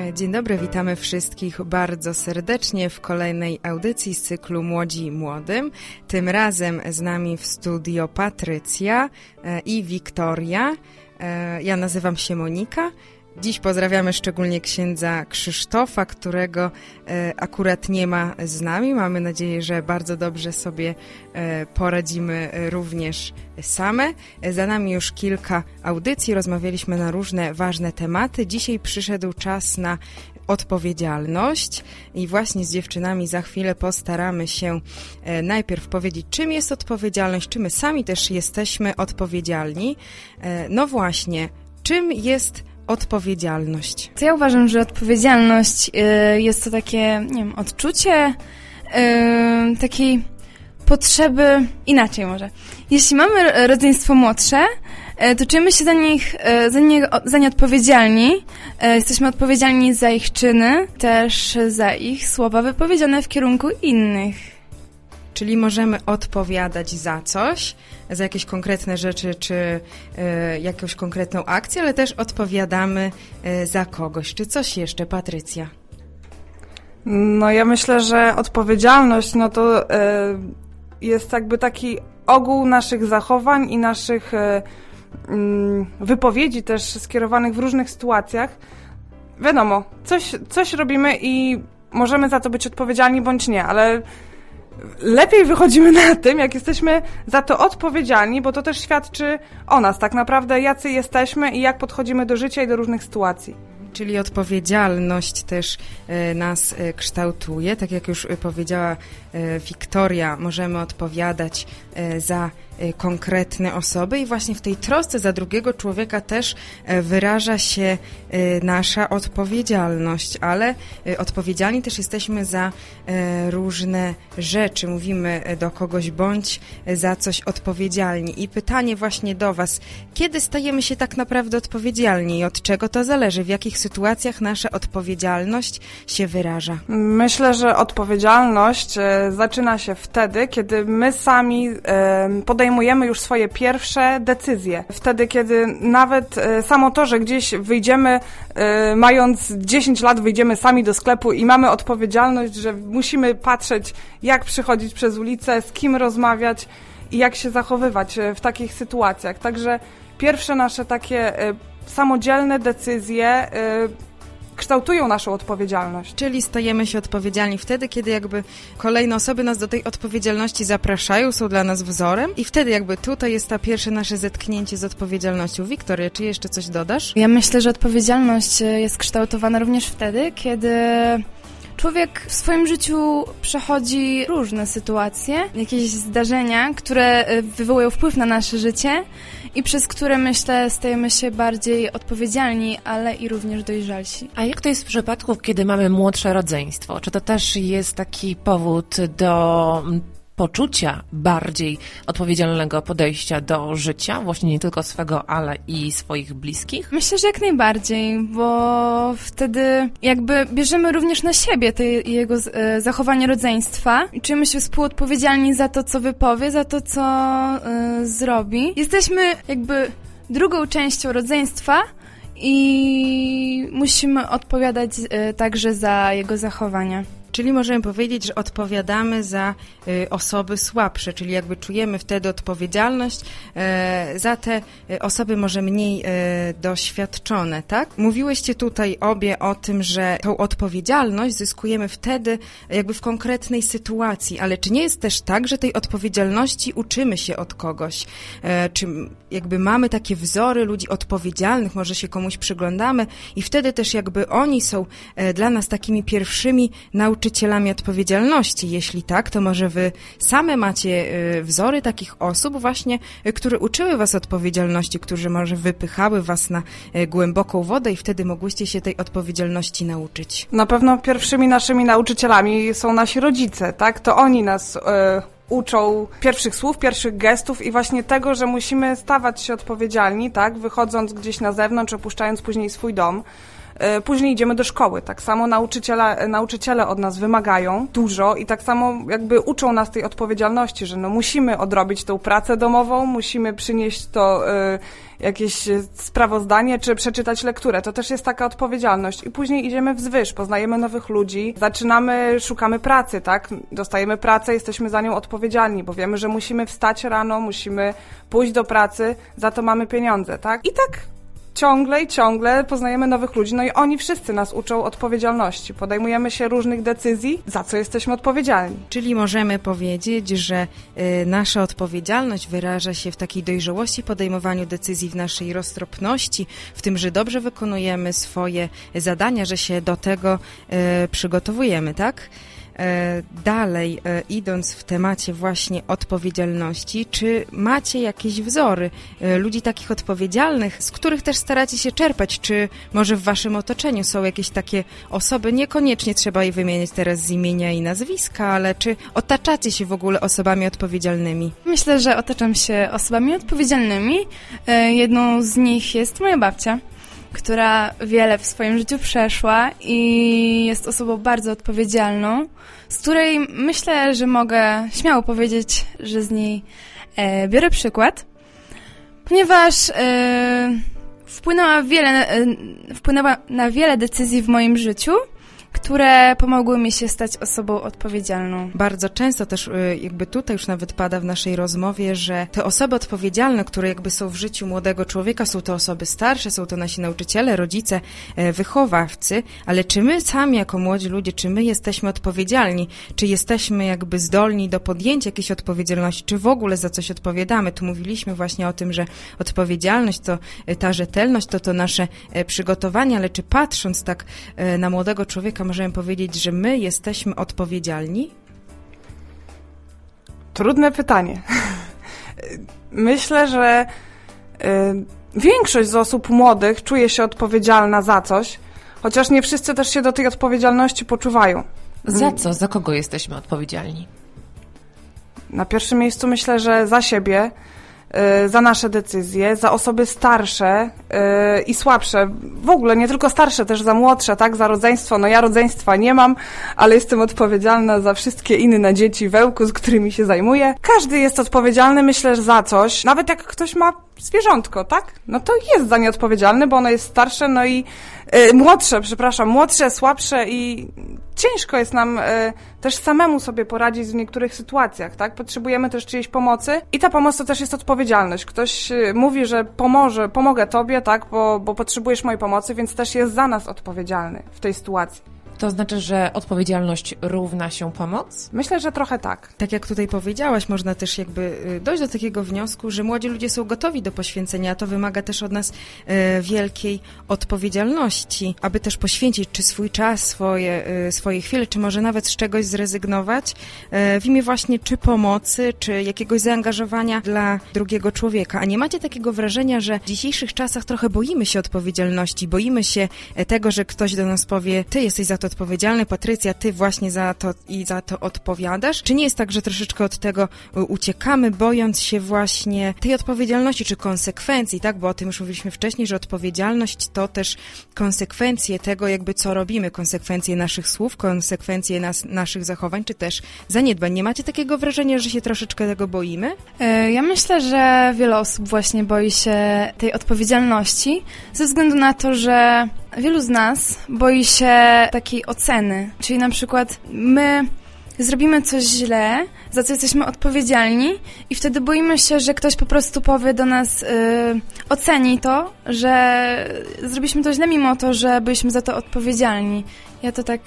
E, dzień dobry, witamy wszystkich bardzo serdecznie w kolejnej audycji z cyklu Młodzi Młodym. Tym razem z nami w studio Patrycja e, i Wiktoria. E, ja nazywam się Monika. Dziś pozdrawiamy szczególnie księdza Krzysztofa, którego akurat nie ma z nami. Mamy nadzieję, że bardzo dobrze sobie poradzimy również same. Za nami już kilka audycji, rozmawialiśmy na różne ważne tematy. Dzisiaj przyszedł czas na odpowiedzialność i właśnie z dziewczynami za chwilę postaramy się e, najpierw powiedzieć, czym jest odpowiedzialność, czy my sami też jesteśmy odpowiedzialni. E, no właśnie, czym jest odpowiedzialność? To ja uważam, że odpowiedzialność e, jest to takie, nie wiem, odczucie takiej potrzeby inaczej może. Jeśli mamy rodzeństwo młodsze, e, to czujemy się za nich, za, nie, za nie odpowiedzialni. Jesteśmy odpowiedzialni za ich czyny, też za ich słowa wypowiedziane w kierunku innych. Czyli możemy odpowiadać za coś, za jakieś konkretne rzeczy, czy y, jakąś konkretną akcję, ale też odpowiadamy y, za kogoś. Czy coś jeszcze, Patrycja? No ja myślę, że odpowiedzialność, no to y, jest jakby taki ogół naszych zachowań i naszych mm, wypowiedzi też skierowanych w różnych sytuacjach. Wiadomo, coś, coś robimy i możemy za to być odpowiedzialni bądź nie, ale lepiej wychodzimy na tym, jak jesteśmy za to odpowiedzialni, bo to też świadczy o nas, tak naprawdę, jacy jesteśmy i jak podchodzimy do życia i do różnych sytuacji. Czyli odpowiedzialność też e, nas e, kształtuje. Tak jak już powiedziała Wiktoria, możemy odpowiadać za konkretne osoby i właśnie w tej trosce za drugiego człowieka też e, wyraża się y, nasza odpowiedzialność, ale y, odpowiedzialni też jesteśmy za e, różne rzeczy. Mówimy e, do kogoś bądź za coś odpowiedzialni. I pytanie właśnie do Was, kiedy stajemy się tak naprawdę odpowiedzialni i od czego to zależy? W jakich sytuacjach nasza odpowiedzialność się wyraża? Myślę, że odpowiedzialność zaczyna się wtedy, kiedy my sami podejmujemy podejmujemy już swoje pierwsze decyzje. Wtedy, kiedy nawet e, samo to, że gdzieś wyjdziemy, e, mając 10 lat, wyjdziemy sami do sklepu i mamy odpowiedzialność, że musimy patrzeć, jak przychodzić przez ulicę, z kim rozmawiać i jak się zachowywać e, w takich sytuacjach. Także pierwsze nasze takie samodzielne decyzje kształtują naszą odpowiedzialność. Czyli stajemy się odpowiedzialni wtedy, kiedy jakby kolejne osoby nas do tej odpowiedzialności zapraszają, są dla nas wzorem i wtedy jakby tutaj jest ta pierwsze nasze zetknięcie z odpowiedzialnością. Wiktoria, czy jeszcze coś dodasz? Ja myślę, że odpowiedzialność jest kształtowana również wtedy, kiedy Człowiek w swoim życiu przechodzi różne sytuacje, jakieś zdarzenia, które e, wywołują wpływ na nasze życie i przez które myślę stajemy się bardziej odpowiedzialni, ale i również dojrzalsi. A jak to jest w przypadku, kiedy mamy młodsze rodzeństwo? Czy to też jest taki powód do poczucia bardziej odpowiedzialnego podejścia do życia, właśnie nie tylko swego, ale i swoich bliskich? Myślę, że jak najbardziej, bo wtedy jakby bierzemy również na siebie te jego e, zachowanie rodzeństwa i czujemy się współodpowiedzialni za to, co wypowie, za to, co y, zrobi. Jesteśmy jakby drugą częścią rodzeństwa, i musimy odpowiadać y, także za jego zachowania. Czyli możemy powiedzieć, że odpowiadamy za y, osoby słabsze, czyli jakby czujemy wtedy odpowiedzialność y, za te y, osoby może mniej doświadczone, tak? Mówiłyście tutaj obie o tym, że tą odpowiedzialność zyskujemy wtedy jakby w konkretnej sytuacji, ale czy nie jest też tak, że tej odpowiedzialności uczymy się od kogoś? Czy jakby mamy takie wzory ludzi odpowiedzialnych, może się komuś przyglądamy i wtedy też jakby oni są dla nas takimi pierwszymi nauczycielami, nauczycielami odpowiedzialności? Jeśli tak, to może wy same macie y, wzory takich osób właśnie, y, które uczyły was odpowiedzialności, którzy może wypychały was na y, głęboką wodę i wtedy mogłyście się tej odpowiedzialności nauczyć? Na pewno pierwszymi naszymi nauczycielami są nasi rodzice, tak? To oni nas uczą pierwszych słów, pierwszych gestów i właśnie tego, że musimy stawać się odpowiedzialni, tak? Wychodząc gdzieś na zewnątrz, opuszczając później swój dom później idziemy do szkoły. Tak samo nauczyciele, nauczyciele od nas wymagają dużo i tak samo jakby uczą nas tej odpowiedzialności, że no musimy odrobić tą pracę domową, musimy przynieść to y, jakieś sprawozdanie, czy przeczytać lekturę. To też jest taka odpowiedzialność. I później idziemy wzwyż, poznajemy nowych ludzi, zaczynamy, szukamy pracy, tak? Dostajemy pracę, jesteśmy za nią odpowiedzialni, bo wiemy, że musimy wstać rano, musimy pójść do pracy, za to mamy pieniądze, tak? I tak ciągle i ciągle poznajemy nowych ludzi, no i oni wszyscy nas uczą odpowiedzialności. Podejmujemy się różnych decyzji, za co jesteśmy odpowiedzialni. Czyli możemy powiedzieć, że y, nasza odpowiedzialność wyraża się w takiej dojrzałości podejmowaniu decyzji, w naszej roztropności, w tym, że dobrze wykonujemy swoje zadania, że się do tego y, przygotowujemy, tak? E, dalej, e, idąc w temacie właśnie odpowiedzialności, czy macie jakieś wzory e, ludzi takich odpowiedzialnych, z których też staracie się czerpać? Czy może w waszym otoczeniu są jakieś takie osoby, niekoniecznie trzeba je wymieniać teraz z imienia i nazwiska, ale czy otaczacie się w ogóle osobami odpowiedzialnymi? Myślę, że otaczam się osobami odpowiedzialnymi. Jedną z nich jest moja babcia która wiele w swoim życiu przeszła i jest osobą bardzo odpowiedzialną, z której myślę, że mogę śmiało powiedzieć, że z niej e, biorę przykład, ponieważ e, wpłynęła, wiele, e, wpłynęła na wiele decyzji w moim życiu które pomogły mi się stać osobą odpowiedzialną. Bardzo często też y, jakby tutaj już nawet pada w naszej rozmowie, że te osoby odpowiedzialne, które jakby są w życiu młodego człowieka, są to osoby starsze, są to nasi nauczyciele, rodzice, e, wychowawcy, ale czy my sami jako młodzi ludzie, czy my jesteśmy odpowiedzialni, czy jesteśmy jakby zdolni do podjęcia jakiejś odpowiedzialności, czy w ogóle za coś odpowiadamy? Tu mówiliśmy właśnie o tym, że odpowiedzialność to e, ta rzetelność, to to nasze e, przygotowanie, ale czy patrząc tak na młodego człowieka, możemy powiedzieć, że my jesteśmy odpowiedzialni? Trudne pytanie. Myślę, że y, większość z osób młodych czuje się odpowiedzialna za coś, chociaż nie wszyscy też się do tej odpowiedzialności poczuwają. Za co? Za kogo jesteśmy odpowiedzialni? Na pierwszym miejscu myślę, że za siebie, za nasze decyzje, za osoby starsze y, i słabsze. W ogóle nie tylko starsze, też za młodsze, tak, za rodzeństwo. No ja rodzeństwa nie mam, ale jestem odpowiedzialna za wszystkie inne dzieci wełku, z którymi się zajmuję. Każdy jest odpowiedzialny, myślę, za coś. Nawet jak ktoś ma zwierzątko, tak? No to jest za nie odpowiedzialny, bo ono jest starsze, no i y, młodsze, przepraszam, młodsze, słabsze i ciężko jest nam y, też samemu sobie poradzić w niektórych sytuacjach, tak? Potrzebujemy też czyjejś pomocy i ta pomoc to też jest odpowiedzialność. Ktoś y, mówi, że pomoże, pomogę tobie, tak? Bo, bo potrzebujesz mojej pomocy, więc też jest za nas odpowiedzialny w tej sytuacji. To znaczy, że odpowiedzialność równa się pomoc? Myślę, że trochę tak. Tak jak tutaj powiedziałaś, można też jakby y, dojść do takiego wniosku, że młodzi ludzie są gotowi do poświęcenia, a to wymaga też od nas e, wielkiej odpowiedzialności, aby też poświęcić czy swój czas, swoje, e, swoje chwile, czy może nawet z czegoś zrezygnować e, w imię właśnie czy pomocy, czy jakiegoś zaangażowania dla drugiego człowieka. A nie macie takiego wrażenia, że w dzisiejszych czasach trochę boimy się odpowiedzialności, boimy się tego, że ktoś do nas powie, ty jesteś za to odpowiedzialny. Patrycja, ty właśnie za to i za to odpowiadasz. Czy nie jest tak, że troszeczkę od tego uciekamy, bojąc się właśnie tej odpowiedzialności czy konsekwencji, tak? Bo o tym już mówiliśmy wcześniej, że odpowiedzialność to też konsekwencje tego, jakby co robimy, konsekwencje naszych słów, konsekwencje nas, naszych zachowań, czy też zaniedbań. Nie macie takiego wrażenia, że się troszeczkę tego boimy? E, ja myślę, że wiele osób właśnie boi się tej odpowiedzialności ze względu na to, że wielu z nas boi się takiej oceny. Czyli na przykład my zrobimy coś źle, za co jesteśmy odpowiedzialni i wtedy boimy się, że ktoś po prostu powie do nas, yy, oceni to, że zrobiliśmy to źle mimo to, że byliśmy za to odpowiedzialni. Ja to tak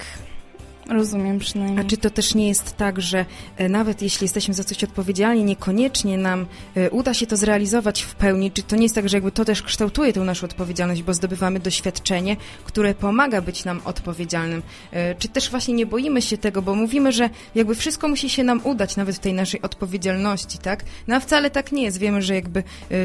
Rozumiem przynajmniej. A czy to też nie jest tak, że e, nawet jeśli jesteśmy za coś odpowiedzialni, niekoniecznie nam e, uda się to zrealizować w pełni? Czy to nie jest tak, że jakby to też kształtuje tę naszą odpowiedzialność, bo zdobywamy doświadczenie, które pomaga być nam odpowiedzialnym? E, czy też właśnie nie boimy się tego, bo mówimy, że jakby wszystko musi się nam udać, nawet w tej naszej odpowiedzialności, tak? No a wcale tak nie jest. Wiemy, że jakby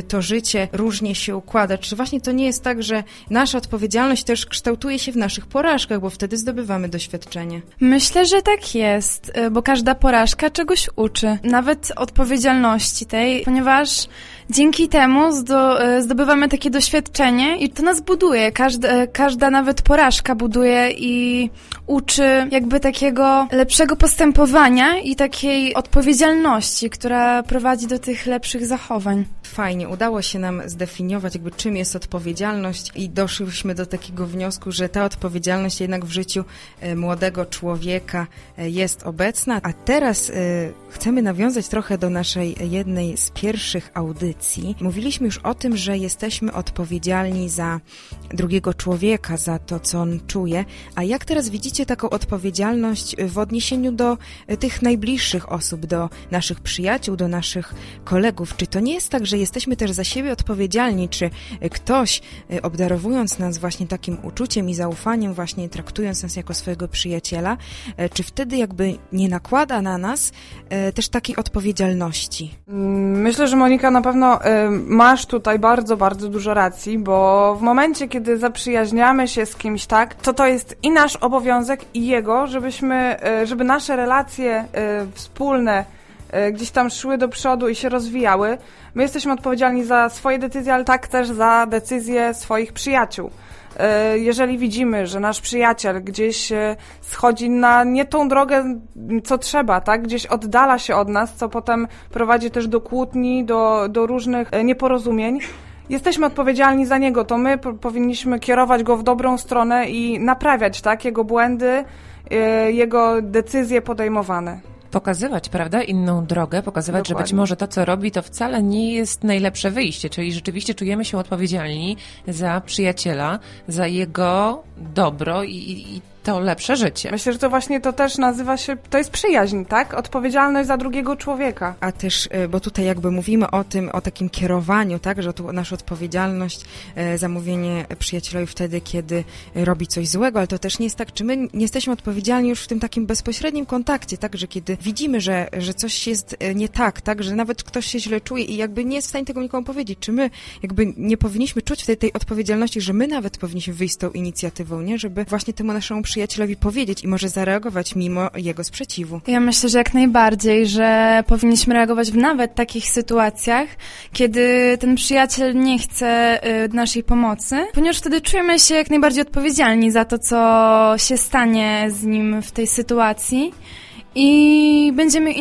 to życie różnie się układa. Czy właśnie to nie jest tak, że nasza odpowiedzialność też kształtuje się w naszych porażkach, bo wtedy zdobywamy doświadczenie? Myślę, że tak jest, y, bo każda porażka czegoś uczy. Nawet odpowiedzialności tej, ponieważ dzięki temu y, zdobywamy takie doświadczenie i to nas buduje. Każda, y, każda nawet porażka buduje i uczy jakby takiego lepszego postępowania i takiej odpowiedzialności, która prowadzi do tych lepszych zachowań. Fajnie, udało się nam zdefiniować jakby czym jest odpowiedzialność i doszliśmy do takiego wniosku, że ta odpowiedzialność jednak w życiu e, młodego człowieka e, jest obecna. A teraz e, chcemy nawiązać trochę do naszej jednej z pierwszych audycji. Mówiliśmy już o tym, że jesteśmy odpowiedzialni za drugiego człowieka, za to, co on czuje. A jak teraz widzicie taką odpowiedzialność w odniesieniu do tych najbliższych osób, do naszych przyjaciół, do naszych kolegów? Czy to nie jest tak, że jesteśmy też za siebie odpowiedzialni, czy ktoś e, obdarowując nas właśnie takim uczuciem i zaufaniem, właśnie traktując nas jako swojego przyjaciela, e, czy wtedy jakby nie nakłada na nas e, też takiej odpowiedzialności? Myślę, że Monika na pewno masz tutaj bardzo, bardzo dużo racji, bo w momencie, kiedy zaprzyjaźniamy się z kimś tak, to to jest i nasz obowiązek i jego, żebyśmy, żeby nasze relacje wspólne E, gdzieś tam szły do przodu i się rozwijały. My jesteśmy odpowiedzialni za swoje decyzje, ale tak też za decyzje swoich przyjaciół. E, jeżeli widzimy, że nasz przyjaciel gdzieś e, schodzi na nie tą drogę, co trzeba, tak? Gdzieś oddala się od nas, co potem prowadzi też do kłótni, do, do różnych nieporozumień, jesteśmy odpowiedzialni za niego, to my powinniśmy kierować go w dobrą stronę i naprawiać, tak? Jego błędy, jego decyzje podejmowane pokazywać, prawda, inną drogę, pokazywać, Dokładnie. że być może to, co robi, to wcale nie jest najlepsze wyjście, czyli rzeczywiście czujemy się odpowiedzialni za przyjaciela, za jego dobro i, i to lepsze życie. Myślę, że to właśnie to też nazywa się, to jest przyjaźń, tak? Odpowiedzialność za drugiego człowieka. A też, e, bo tutaj jakby mówimy o tym, o takim kierowaniu, tak? Że to nasza odpowiedzialność e, za mówienie przyjacielowi wtedy, kiedy robi coś złego, ale to też nie jest tak, czy my nie jesteśmy odpowiedzialni już w tym takim bezpośrednim kontakcie, tak? Że kiedy widzimy, że, że coś jest e, nie tak, tak? Że nawet ktoś się źle czuje i jakby nie jest w stanie tego nikomu powiedzieć, czy my jakby nie powinniśmy czuć wtedy tej odpowiedzialności, że my nawet powinniśmy wyjść z tą inicjatywą, nie? Żeby właśnie temu naszemu przyjacielowi przyjacielowi powiedzieć i może zareagować mimo jego sprzeciwu. Ja myślę, że jak najbardziej, że powinniśmy reagować w nawet takich sytuacjach, kiedy ten przyjaciel nie chce y, naszej pomocy, ponieważ wtedy czujemy się jak najbardziej odpowiedzialni za to, co się stanie z nim w tej sytuacji i będziemy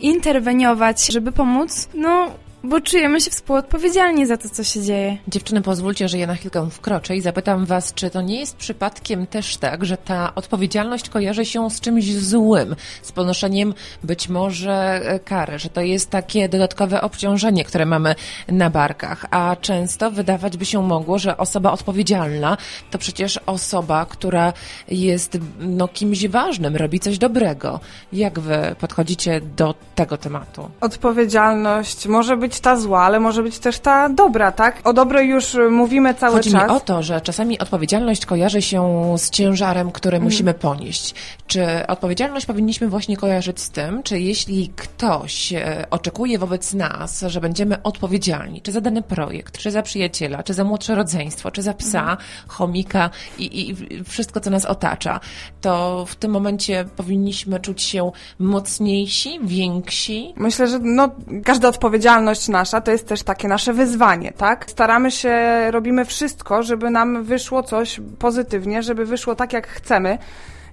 interweniować, żeby pomóc, no bo czujemy się współodpowiedzialni za to, co się dzieje. Dziewczyny, pozwólcie, że ja na chwilkę wkroczę i zapytam Was, czy to nie jest przypadkiem też tak, że ta odpowiedzialność kojarzy się z czymś złym, z ponoszeniem być może e, kary, że to jest takie dodatkowe obciążenie, które mamy na barkach, a często wydawać by się mogło, że osoba odpowiedzialna to przecież osoba, która jest no, kimś ważnym, robi coś dobrego. Jak Wy podchodzicie do tego tematu? Odpowiedzialność może być być ta zła, ale może być też ta dobra, tak? O dobrej już mówimy cały Chodzi czas. Chodzi mi o to, że czasami odpowiedzialność kojarzy się z ciężarem, który mhm. musimy ponieść. Czy odpowiedzialność powinniśmy właśnie kojarzyć z tym, czy jeśli ktoś e, oczekuje wobec nas, że będziemy odpowiedzialni, czy za dany projekt, czy za przyjaciela, czy za młodsze rodzeństwo, czy za psa, mhm. chomika i, i wszystko, co nas otacza, to w tym momencie powinniśmy czuć się mocniejsi, więksi? Myślę, że no, każda odpowiedzialność nasza to jest też takie nasze wyzwanie, tak? Staramy się, robimy wszystko, żeby nam wyszło coś pozytywnie, żeby wyszło tak, jak chcemy.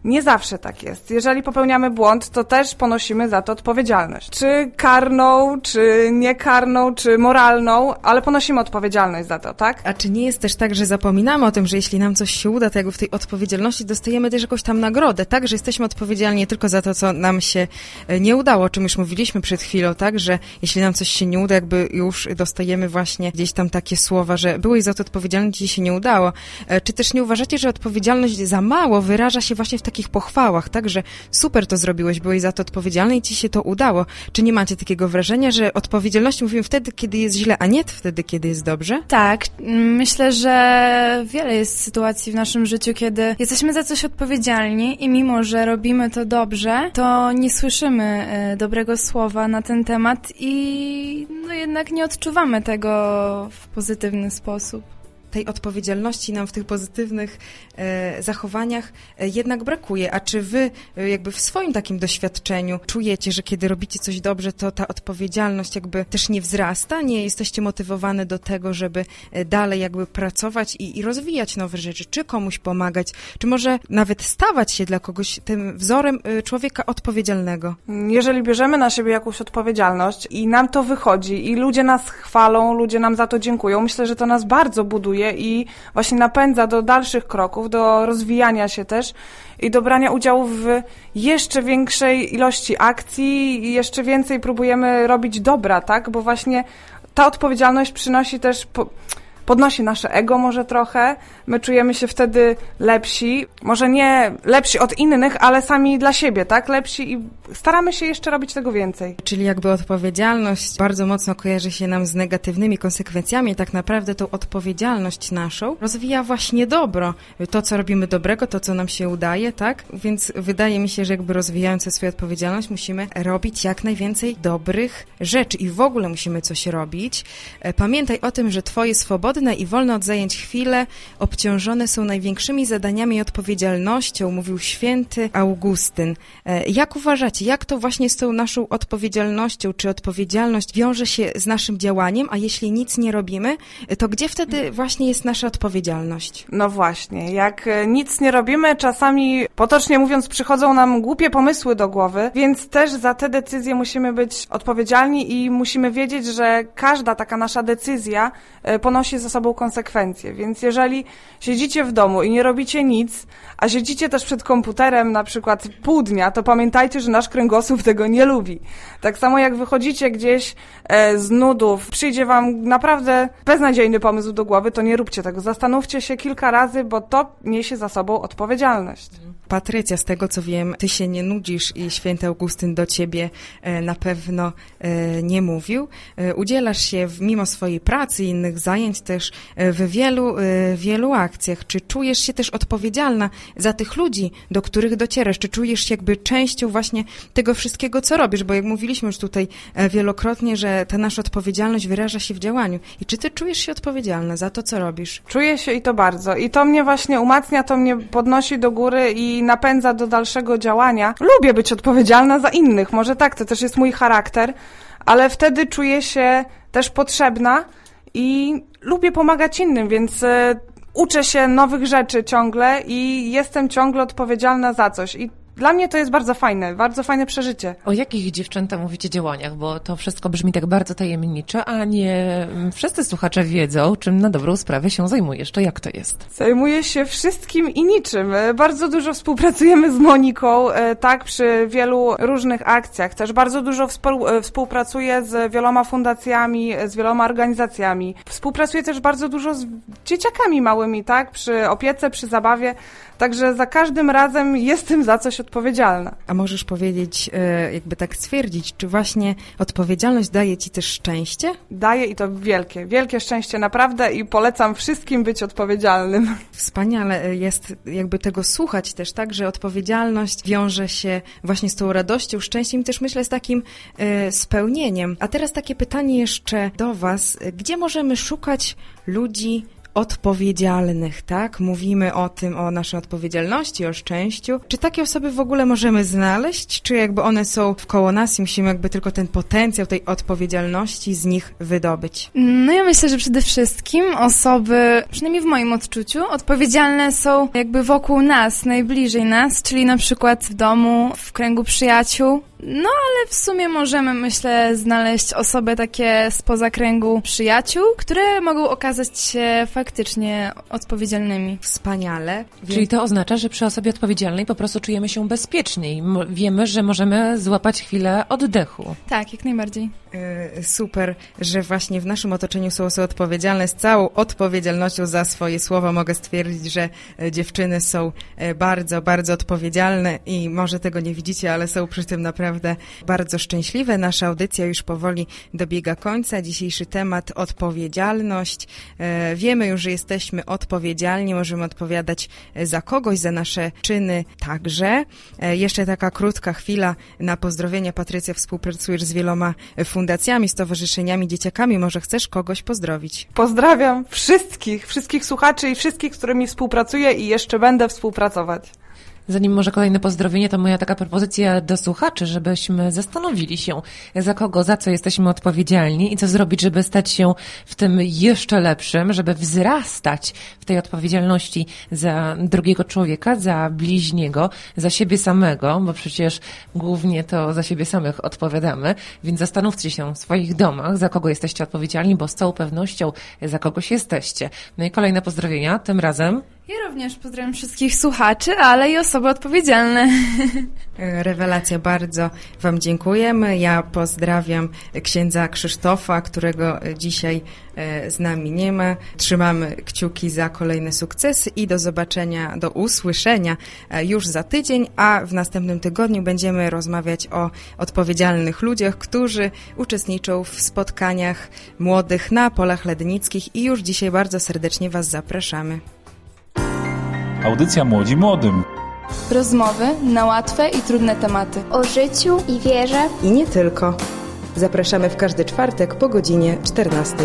Nie zawsze tak jest. Jeżeli popełniamy błąd, to też ponosimy za to odpowiedzialność. Czy karną, czy niekarną, czy moralną, ale ponosimy odpowiedzialność za to, tak? A czy nie jest też tak, że zapominamy o tym, że jeśli nam coś się uda, to jakby w tej odpowiedzialności dostajemy też jakąś tam nagrodę, tak? Że jesteśmy odpowiedzialni nie tylko za to, co nam się e, nie udało, o czym już mówiliśmy przed chwilą, tak? Że jeśli nam coś się nie uda, jakby już dostajemy właśnie gdzieś tam takie słowa, że byłeś za to odpowiedzialny, ci się nie udało. E, czy też nie uważacie, że odpowiedzialność za mało wyraża się właśnie w takich pochwałach, tak, że super to zrobiłeś, byłeś za to odpowiedzialny i ci się to udało. Czy nie macie takiego wrażenia, że odpowiedzialność mówimy wtedy, kiedy jest źle, a nie wtedy, kiedy jest dobrze? Tak, myślę, że wiele jest sytuacji w naszym życiu, kiedy jesteśmy za coś odpowiedzialni i mimo, że robimy to dobrze, to nie słyszymy e, dobrego słowa na ten temat i no jednak nie odczuwamy tego w pozytywny sposób tej odpowiedzialności nam w tych pozytywnych e, zachowaniach e, jednak brakuje. A czy wy e, jakby w swoim takim doświadczeniu czujecie, że kiedy robicie coś dobrze, to ta odpowiedzialność jakby też nie wzrasta? Nie jesteście motywowane do tego, żeby dalej jakby pracować i, i rozwijać nowe rzeczy, czy komuś pomagać, czy może nawet stawać się dla kogoś tym wzorem człowieka odpowiedzialnego? Jeżeli bierzemy na siebie jakąś odpowiedzialność i nam to wychodzi i ludzie nas chwalą, ludzie nam za to dziękują, myślę, że to nas bardzo buduje i właśnie napędza do dalszych kroków, do rozwijania się też i do brania udziału w jeszcze większej ilości akcji i jeszcze więcej próbujemy robić dobra, tak? Bo właśnie ta odpowiedzialność przynosi też po podnosi nasze ego może trochę. My czujemy się wtedy lepsi, może nie lepsi od innych, ale sami dla siebie, tak? Lepsi i staramy się jeszcze robić tego więcej. Czyli jakby odpowiedzialność bardzo mocno kojarzy się nam z negatywnymi konsekwencjami. Tak naprawdę tą odpowiedzialność naszą rozwija właśnie dobro. To, co robimy dobrego, to, co nam się udaje, tak? Więc wydaje mi się, że jakby rozwijając swoją odpowiedzialność, musimy robić jak najwięcej dobrych rzeczy i w ogóle musimy coś robić. E, Pamiętaj o tym, że twoje swobodne i wolne od zajęć chwile obciążone są największymi zadaniami i odpowiedzialnością, mówił święty Augustyn. E, Jak uważacie, jak to właśnie z tą naszą odpowiedzialnością, czy odpowiedzialność wiąże się z naszym działaniem, a jeśli nic nie robimy, to gdzie wtedy właśnie jest nasza odpowiedzialność? No właśnie, jak e, nic nie robimy, czasami, potocznie mówiąc, przychodzą nam głupie pomysły do głowy, więc też za te decyzje musimy być odpowiedzialni i musimy wiedzieć, że każda taka nasza decyzja e, ponosi za sobą konsekwencje. Więc jeżeli siedzicie w domu i nie robicie nic, a siedzicie też przed komputerem na przykład pół dnia, to pamiętajcie, że nasz kręgosłup tego nie lubi. Tak samo jak wychodzicie gdzieś e, z nudów, przyjdzie wam naprawdę beznadziejny pomysł do głowy, to nie róbcie tego. Zastanówcie się kilka razy, bo to niesie za sobą odpowiedzialność. Patrycja, z tego co wiem, ty się nie nudzisz i święty Augustyn do ciebie e, na pewno e, nie mówił. E, Udzielasz się mimo swojej pracy i innych zajęć też w wielu, wielu akcjach. Czy czujesz się też odpowiedzialna za tych ludzi, do których docierasz? Czy czujesz się jakby częścią właśnie tego wszystkiego, co robisz? Bo jak mówiliśmy już tutaj wielokrotnie, że ta nasza odpowiedzialność wyraża się w działaniu. I czy ty czujesz się odpowiedzialna za to, co robisz? Czuję się i to bardzo. I to mnie właśnie umacnia, to mnie podnosi do góry i napędza do dalszego działania. Lubię być odpowiedzialna za innych, może tak, to też jest mój charakter, ale wtedy czuję się też potrzebna i lubię pomagać innym, więc e, uczę się nowych rzeczy ciągle i jestem ciągle odpowiedzialna za coś. I dla mnie to jest bardzo fajne, bardzo fajne przeżycie. O jakich dziewczęta mówicie działaniach? Bo to wszystko brzmi tak bardzo tajemniczo, a nie wszyscy słuchacze wiedzą, czym na dobrą sprawę się zajmujesz. To jak to jest? Zajmuję się wszystkim i niczym. E, Bardzo dużo współpracujemy z Moniką, e, tak, przy wielu różnych akcjach. Też bardzo dużo e, współpracuję z wieloma fundacjami, z wieloma organizacjami. Współpracuję też bardzo dużo z dzieciakami małymi, tak, przy opiece, przy zabawie. Także za każdym razem jestem za coś odpowiedzialna. A możesz powiedzieć, e, jakby tak stwierdzić, czy właśnie odpowiedzialność daje ci też szczęście? Daję i to wielkie, wielkie szczęście naprawdę i polecam wszystkim być odpowiedzialnym. Wspaniale jest jakby tego słuchać też, tak, że odpowiedzialność wiąże się właśnie z tą radością, szczęściem i też myślę z takim e, spełnieniem. A teraz takie pytanie jeszcze do Was. Gdzie możemy szukać ludzi odpowiedzialnych, tak? Mówimy o tym, o naszej odpowiedzialności, o szczęściu. Czy takie osoby w ogóle możemy znaleźć, czy jakby one są wkoło nas i musimy jakby tylko ten potencjał tej odpowiedzialności z nich wydobyć? No ja myślę, że przede wszystkim osoby, przynajmniej w moim odczuciu, odpowiedzialne są jakby wokół nas, najbliżej nas, czyli na przykład w domu, w kręgu przyjaciół. No ale w sumie możemy, myślę, znaleźć osoby takie spoza kręgu przyjaciół, które mogą okazać się faktycznie odpowiedzialnymi. Wspaniale. Czyli to oznacza, że przy osobie odpowiedzialnej po prostu czujemy się bezpieczniej. Wiemy, że możemy złapać chwilę oddechu. Tak, jak najbardziej. Y, Super, że właśnie w naszym otoczeniu są osoby odpowiedzialne. Z całą odpowiedzialnością za swoje słowa mogę stwierdzić, że e, dziewczyny są e, bardzo, bardzo odpowiedzialne i może tego nie widzicie, ale są przy tym naprawdę naprawdę bardzo szczęśliwe. Nasza audycja już powoli dobiega końca. Dzisiejszy temat odpowiedzialność. E, wiemy już, że jesteśmy odpowiedzialni, możemy odpowiadać za kogoś, za nasze czyny także. E, jeszcze taka krótka chwila na pozdrowienia. Patrycja, współpracujesz z wieloma fundacjami, stowarzyszeniami, dzieciakami. Może chcesz kogoś pozdrowić? Pozdrawiam wszystkich, wszystkich słuchaczy i wszystkich, z którymi współpracuję i jeszcze będę współpracować. Zanim może kolejne pozdrowienie, to moja taka propozycja do słuchaczy, żebyśmy zastanowili się, za kogo, za co jesteśmy odpowiedzialni i co zrobić, żeby stać się w tym jeszcze lepszym, żeby wzrastać w tej odpowiedzialności za drugiego człowieka, za bliźniego, za siebie samego, bo przecież głównie to za siebie samych odpowiadamy, więc zastanówcie się w swoich domach, za kogo jesteście odpowiedzialni, bo z całą pewnością za kogoś jesteście. No i kolejne pozdrowienia, tym razem ja również pozdrawiam wszystkich słuchaczy, ale i osoby odpowiedzialne. Rewelacja, bardzo Wam dziękujemy. Ja pozdrawiam księdza Krzysztofa, którego dzisiaj e, z nami nie ma. Trzymamy kciuki za kolejne sukcesy i do zobaczenia, do usłyszenia e, już za tydzień, a w następnym tygodniu będziemy rozmawiać o odpowiedzialnych ludziach, którzy uczestniczą w spotkaniach młodych na polach lednickich i już dzisiaj bardzo serdecznie Was zapraszamy. Audycja Młodzi Młodym. Rozmowy na łatwe i trudne tematy. O życiu i wierze. I nie tylko. Zapraszamy w każdy czwartek po godzinie 14.